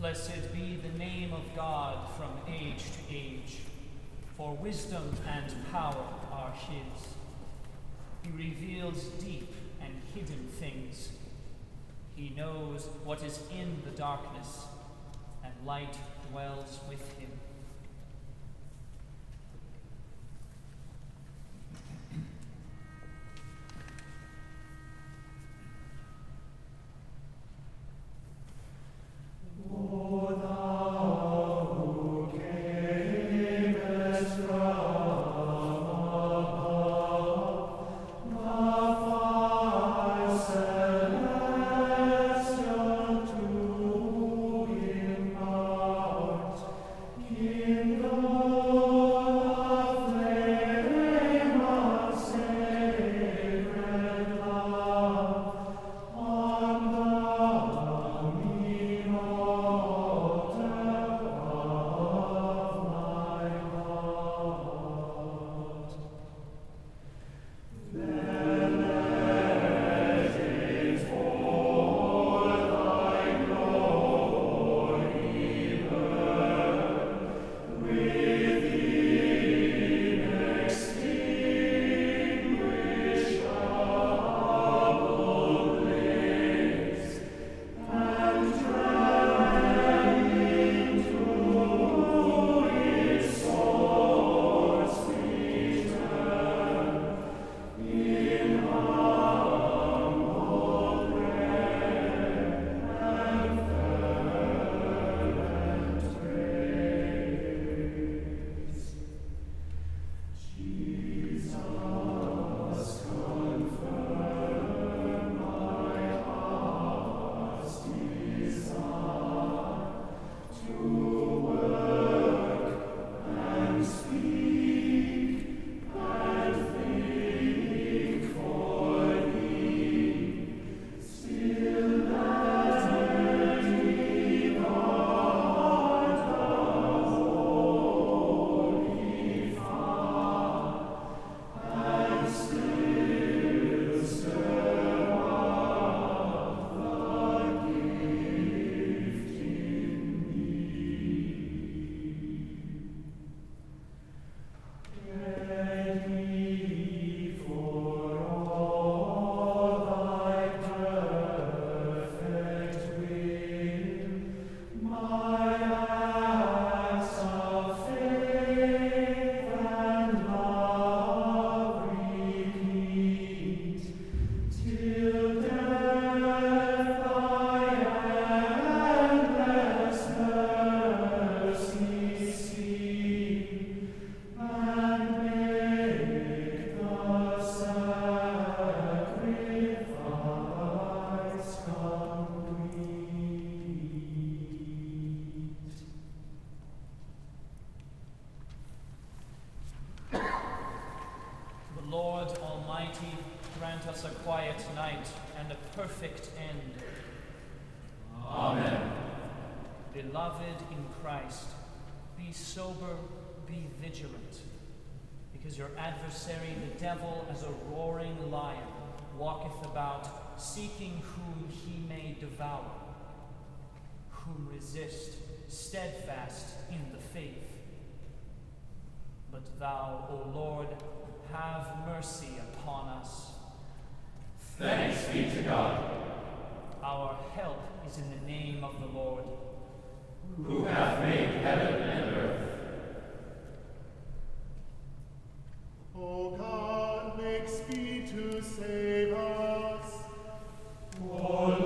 Blessed be the name of God from age to age, for wisdom and power are His. He reveals deep and hidden things. He knows what is in the darkness, and light dwells with him. Adversary, the devil, as a roaring lion, walketh about, seeking whom he may devour. Whom resist, steadfast in the faith. But thou, O Lord, have mercy upon us. Thanks be to God. Our help is in the name of the Lord, who hath made heaven and earth. God, make speed to save us. Lord,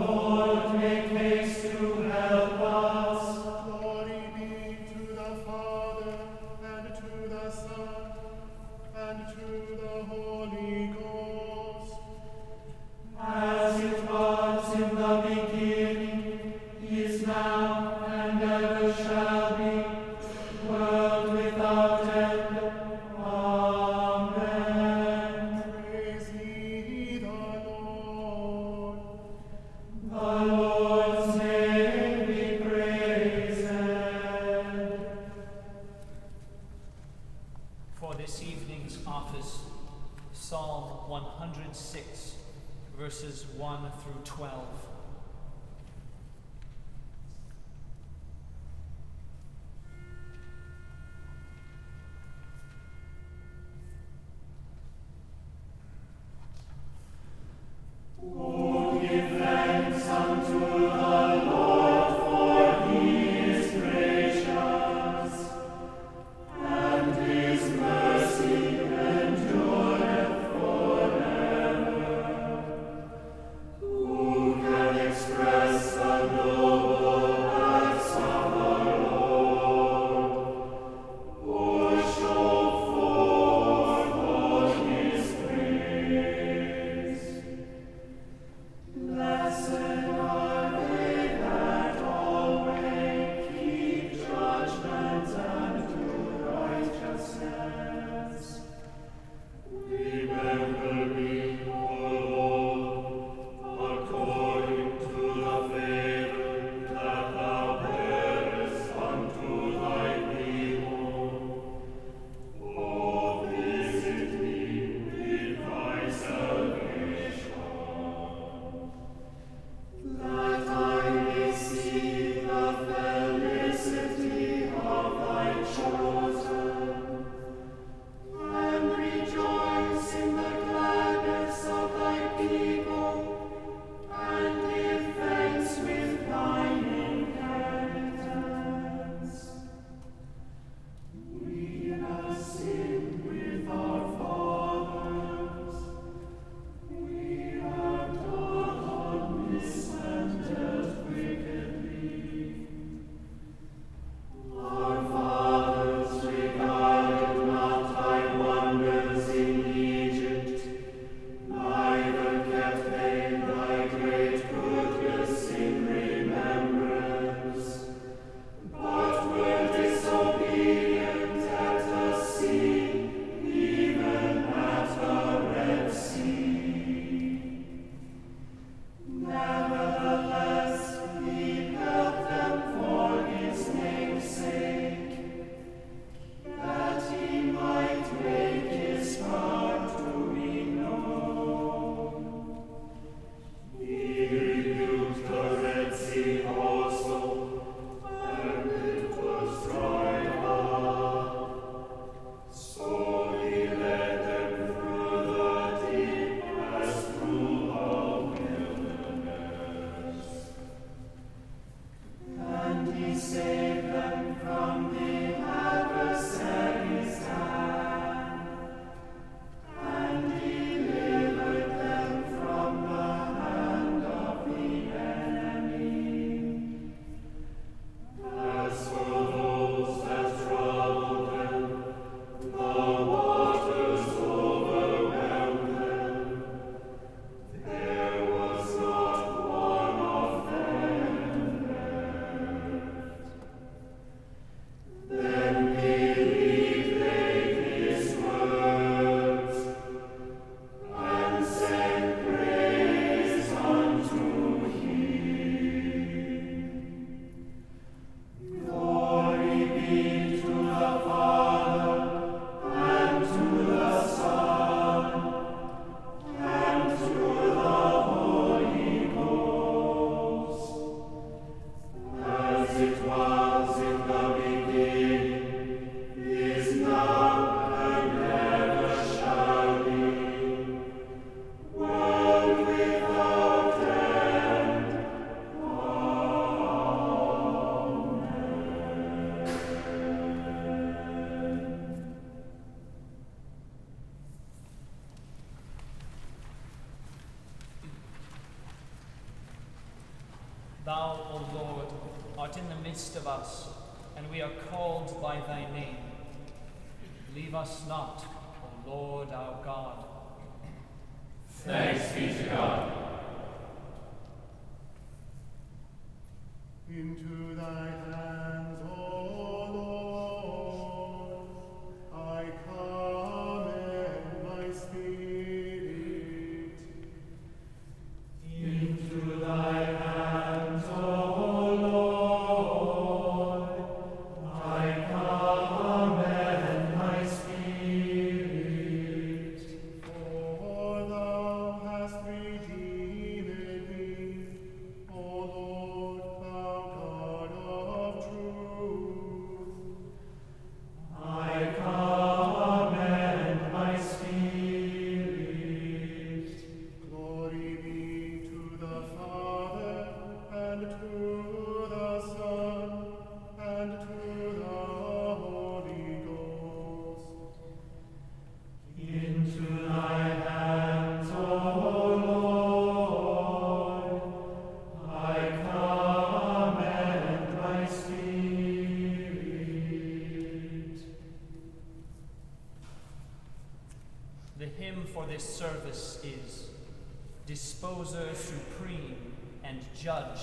Oh. of us, and we are called by thy name. Leave us not. For this service is disposer supreme and judge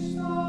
Krishna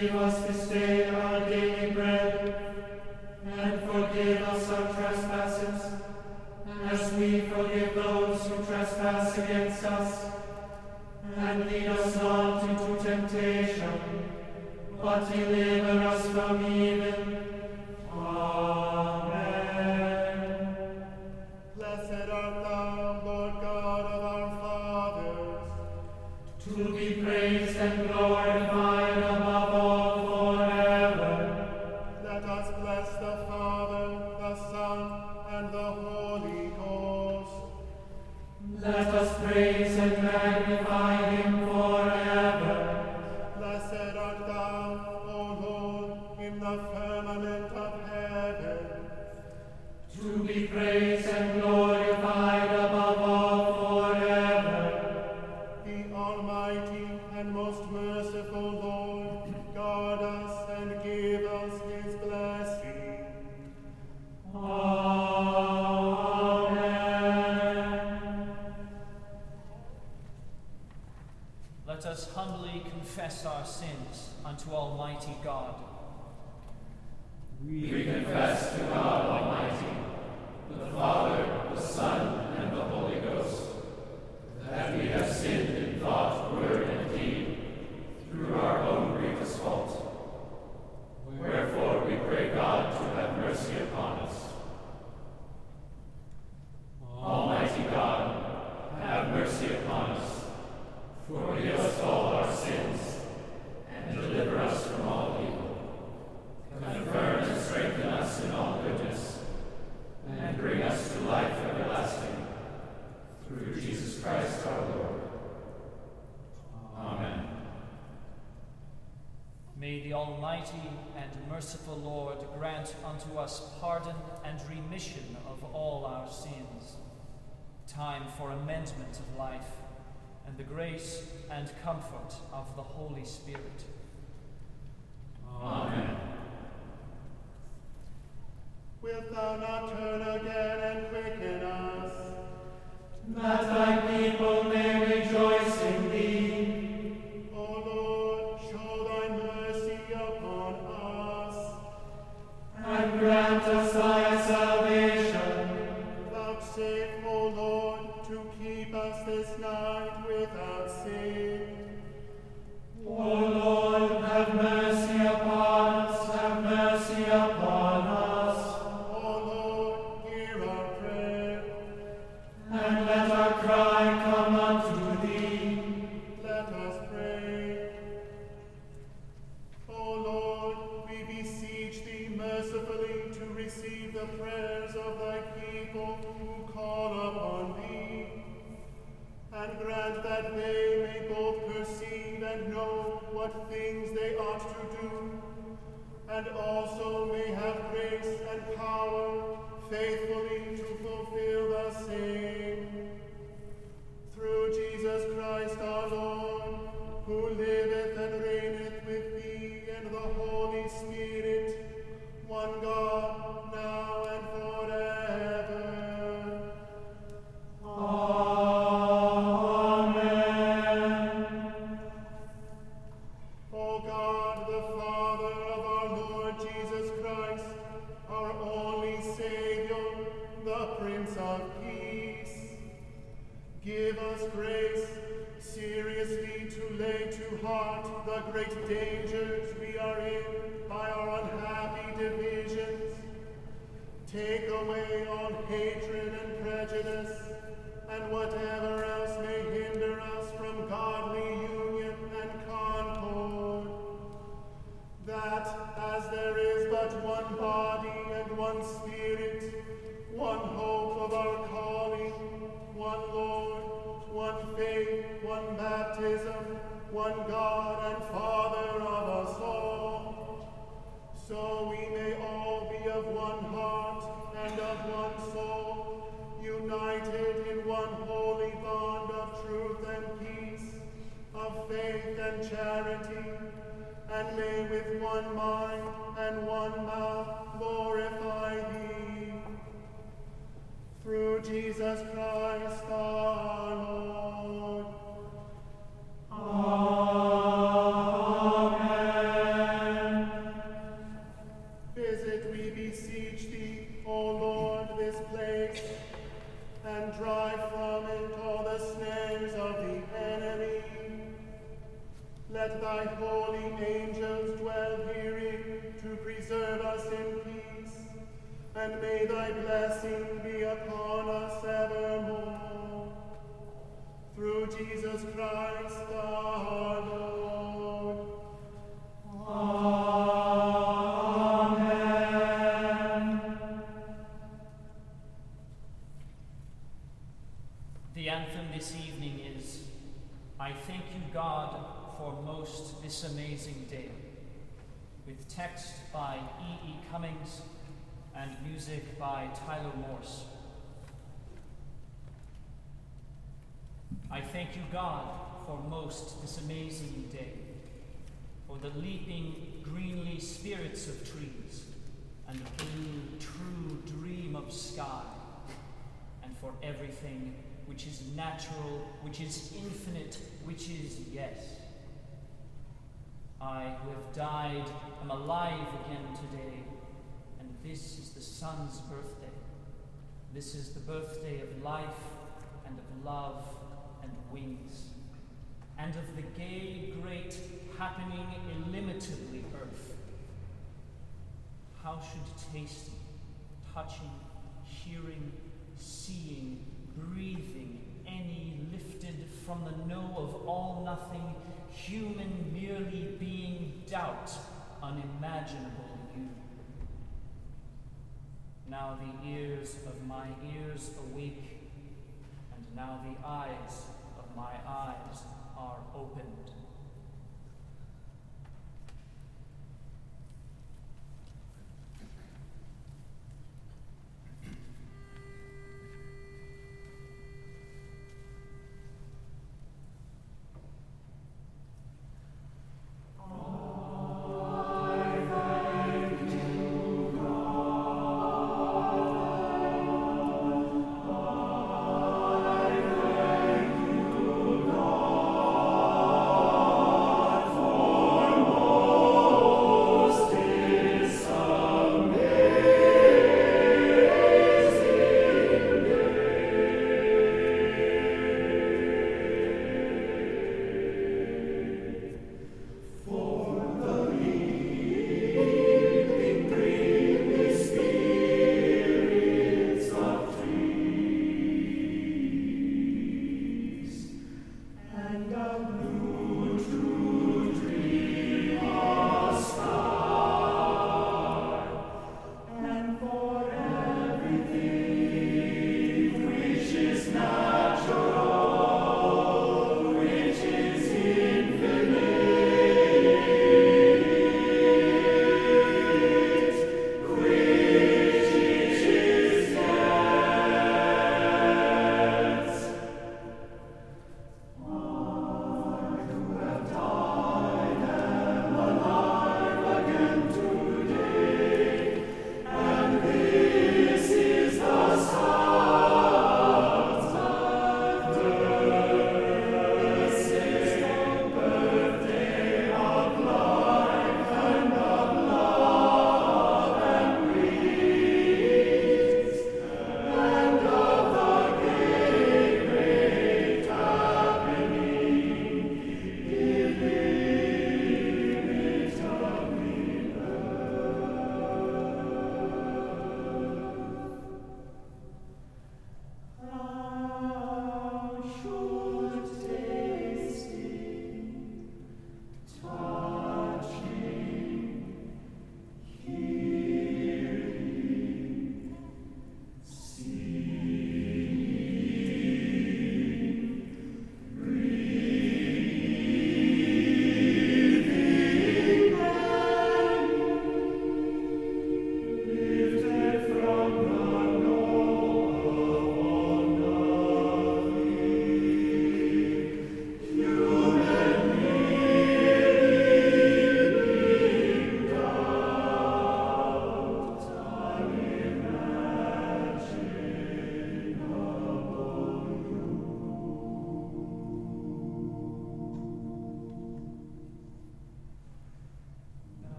de vas confess our sins unto Almighty God. We confess to God merciful Lord, grant unto us pardon and remission of all our sins, time for amendment of life, and the grace and comfort of the Holy Spirit. Amen. Wilt thou not turn again and quicken us, that thy people may prayers of thy people who call upon thee, and grant that they may both perceive and know what things they ought to do, and also may have grace and power faithfully to fulfill the same. Through Jesus Christ our Lord, who liveth and reigneth with thee and the Holy Spirit, one God, now and forever. The great dangers we are in by our unhappy divisions. Take away all hatred and prejudice, and whatever else may hinder us from godly union and concord. That as there is but one body and one spirit, one hope of our calling, one Lord, one faith, one baptism, one God and Father of us all, so we may all be of one heart and of one soul, united in one holy bond of truth and peace, of faith and charity, and may with one mind and one mouth glorify thee. Through Jesus Christ our Lord. And drive from it all the snares of the enemy. Let thy holy angels dwell herein to preserve us in peace, and may thy blessing be upon us evermore. Through Jesus Christ our Lord. Amen. The anthem this evening is I Thank You, God, for Most This Amazing Day, with text by E. E. Cummings and music by Tyler Morse. I thank you, God, for most this amazing day, for the leaping greenly spirits of trees and the blue true dream of sky, and for everything which is natural, which is infinite, which is yes. I who have died am alive again today, and this is the sun's birthday. This is the birthday of life and of love wings, and of the gay, great, happening illimitably earth. How should tasting, touching, hearing, seeing, breathing, any lifted from the know of all nothing, human merely being doubt, unimaginable you? Now the ears of my ears awake, and now the eyes my eyes are opened.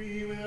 We will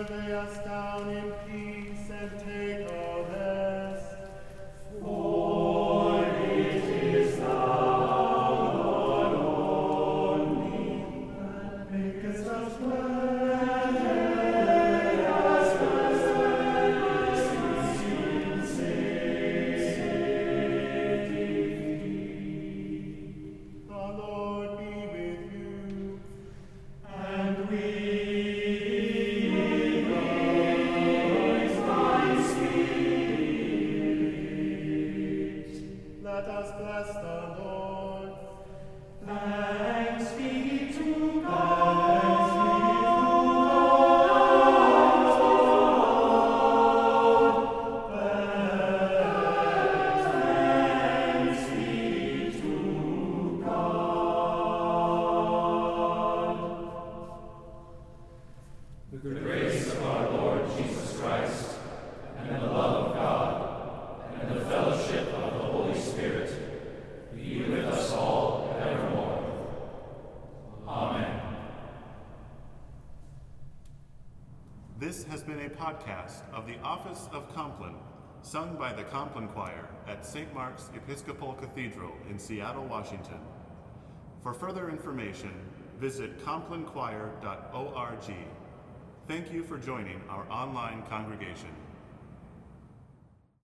podcast of the Office of Compline, sung by the Compline Choir at St. Mark's Episcopal Cathedral in Seattle, Washington. For further information, visit complinechoir.org. Thank you for joining our online congregation.